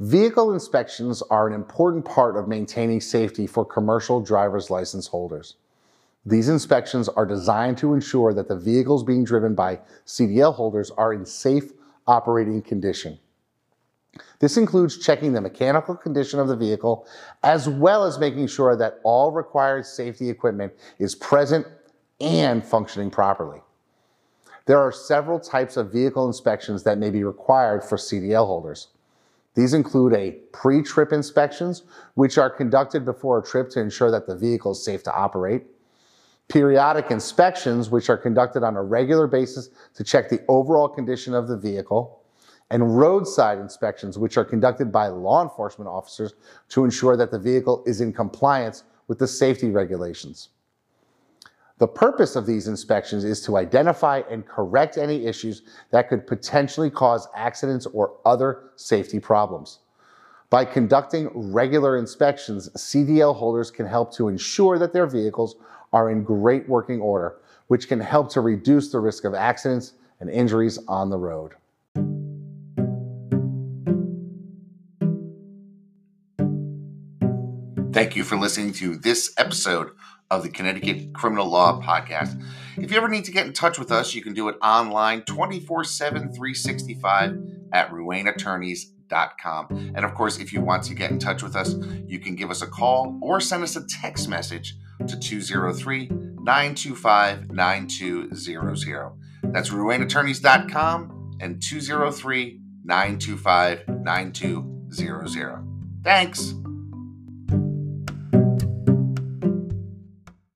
Vehicle inspections are an important part of maintaining safety for commercial driver's license holders. These inspections are designed to ensure that the vehicles being driven by CDL holders are in safe operating condition. This includes checking the mechanical condition of the vehicle, as well as making sure that all required safety equipment is present and functioning properly. There are several types of vehicle inspections that may be required for CDL holders. These include a pre-trip inspections, which are conducted before a trip to ensure that the vehicle is safe to operate. Periodic inspections, which are conducted on a regular basis to check the overall condition of the vehicle. And roadside inspections, which are conducted by law enforcement officers to ensure that the vehicle is in compliance with the safety regulations. The purpose of these inspections is to identify and correct any issues that could potentially cause accidents or other safety problems. By conducting regular inspections, CDL holders can help to ensure that their vehicles are in great working order, which can help to reduce the risk of accidents and injuries on the road. Thank you for listening to this episode of the Connecticut Criminal Law Podcast. If you ever need to get in touch with us, you can do it online 24 7, 365 at ruaneattorneys.com. And of course, if you want to get in touch with us, you can give us a call or send us a text message to 203 925 9200. That's ruaneattorneys.com and 203 925 9200. Thanks.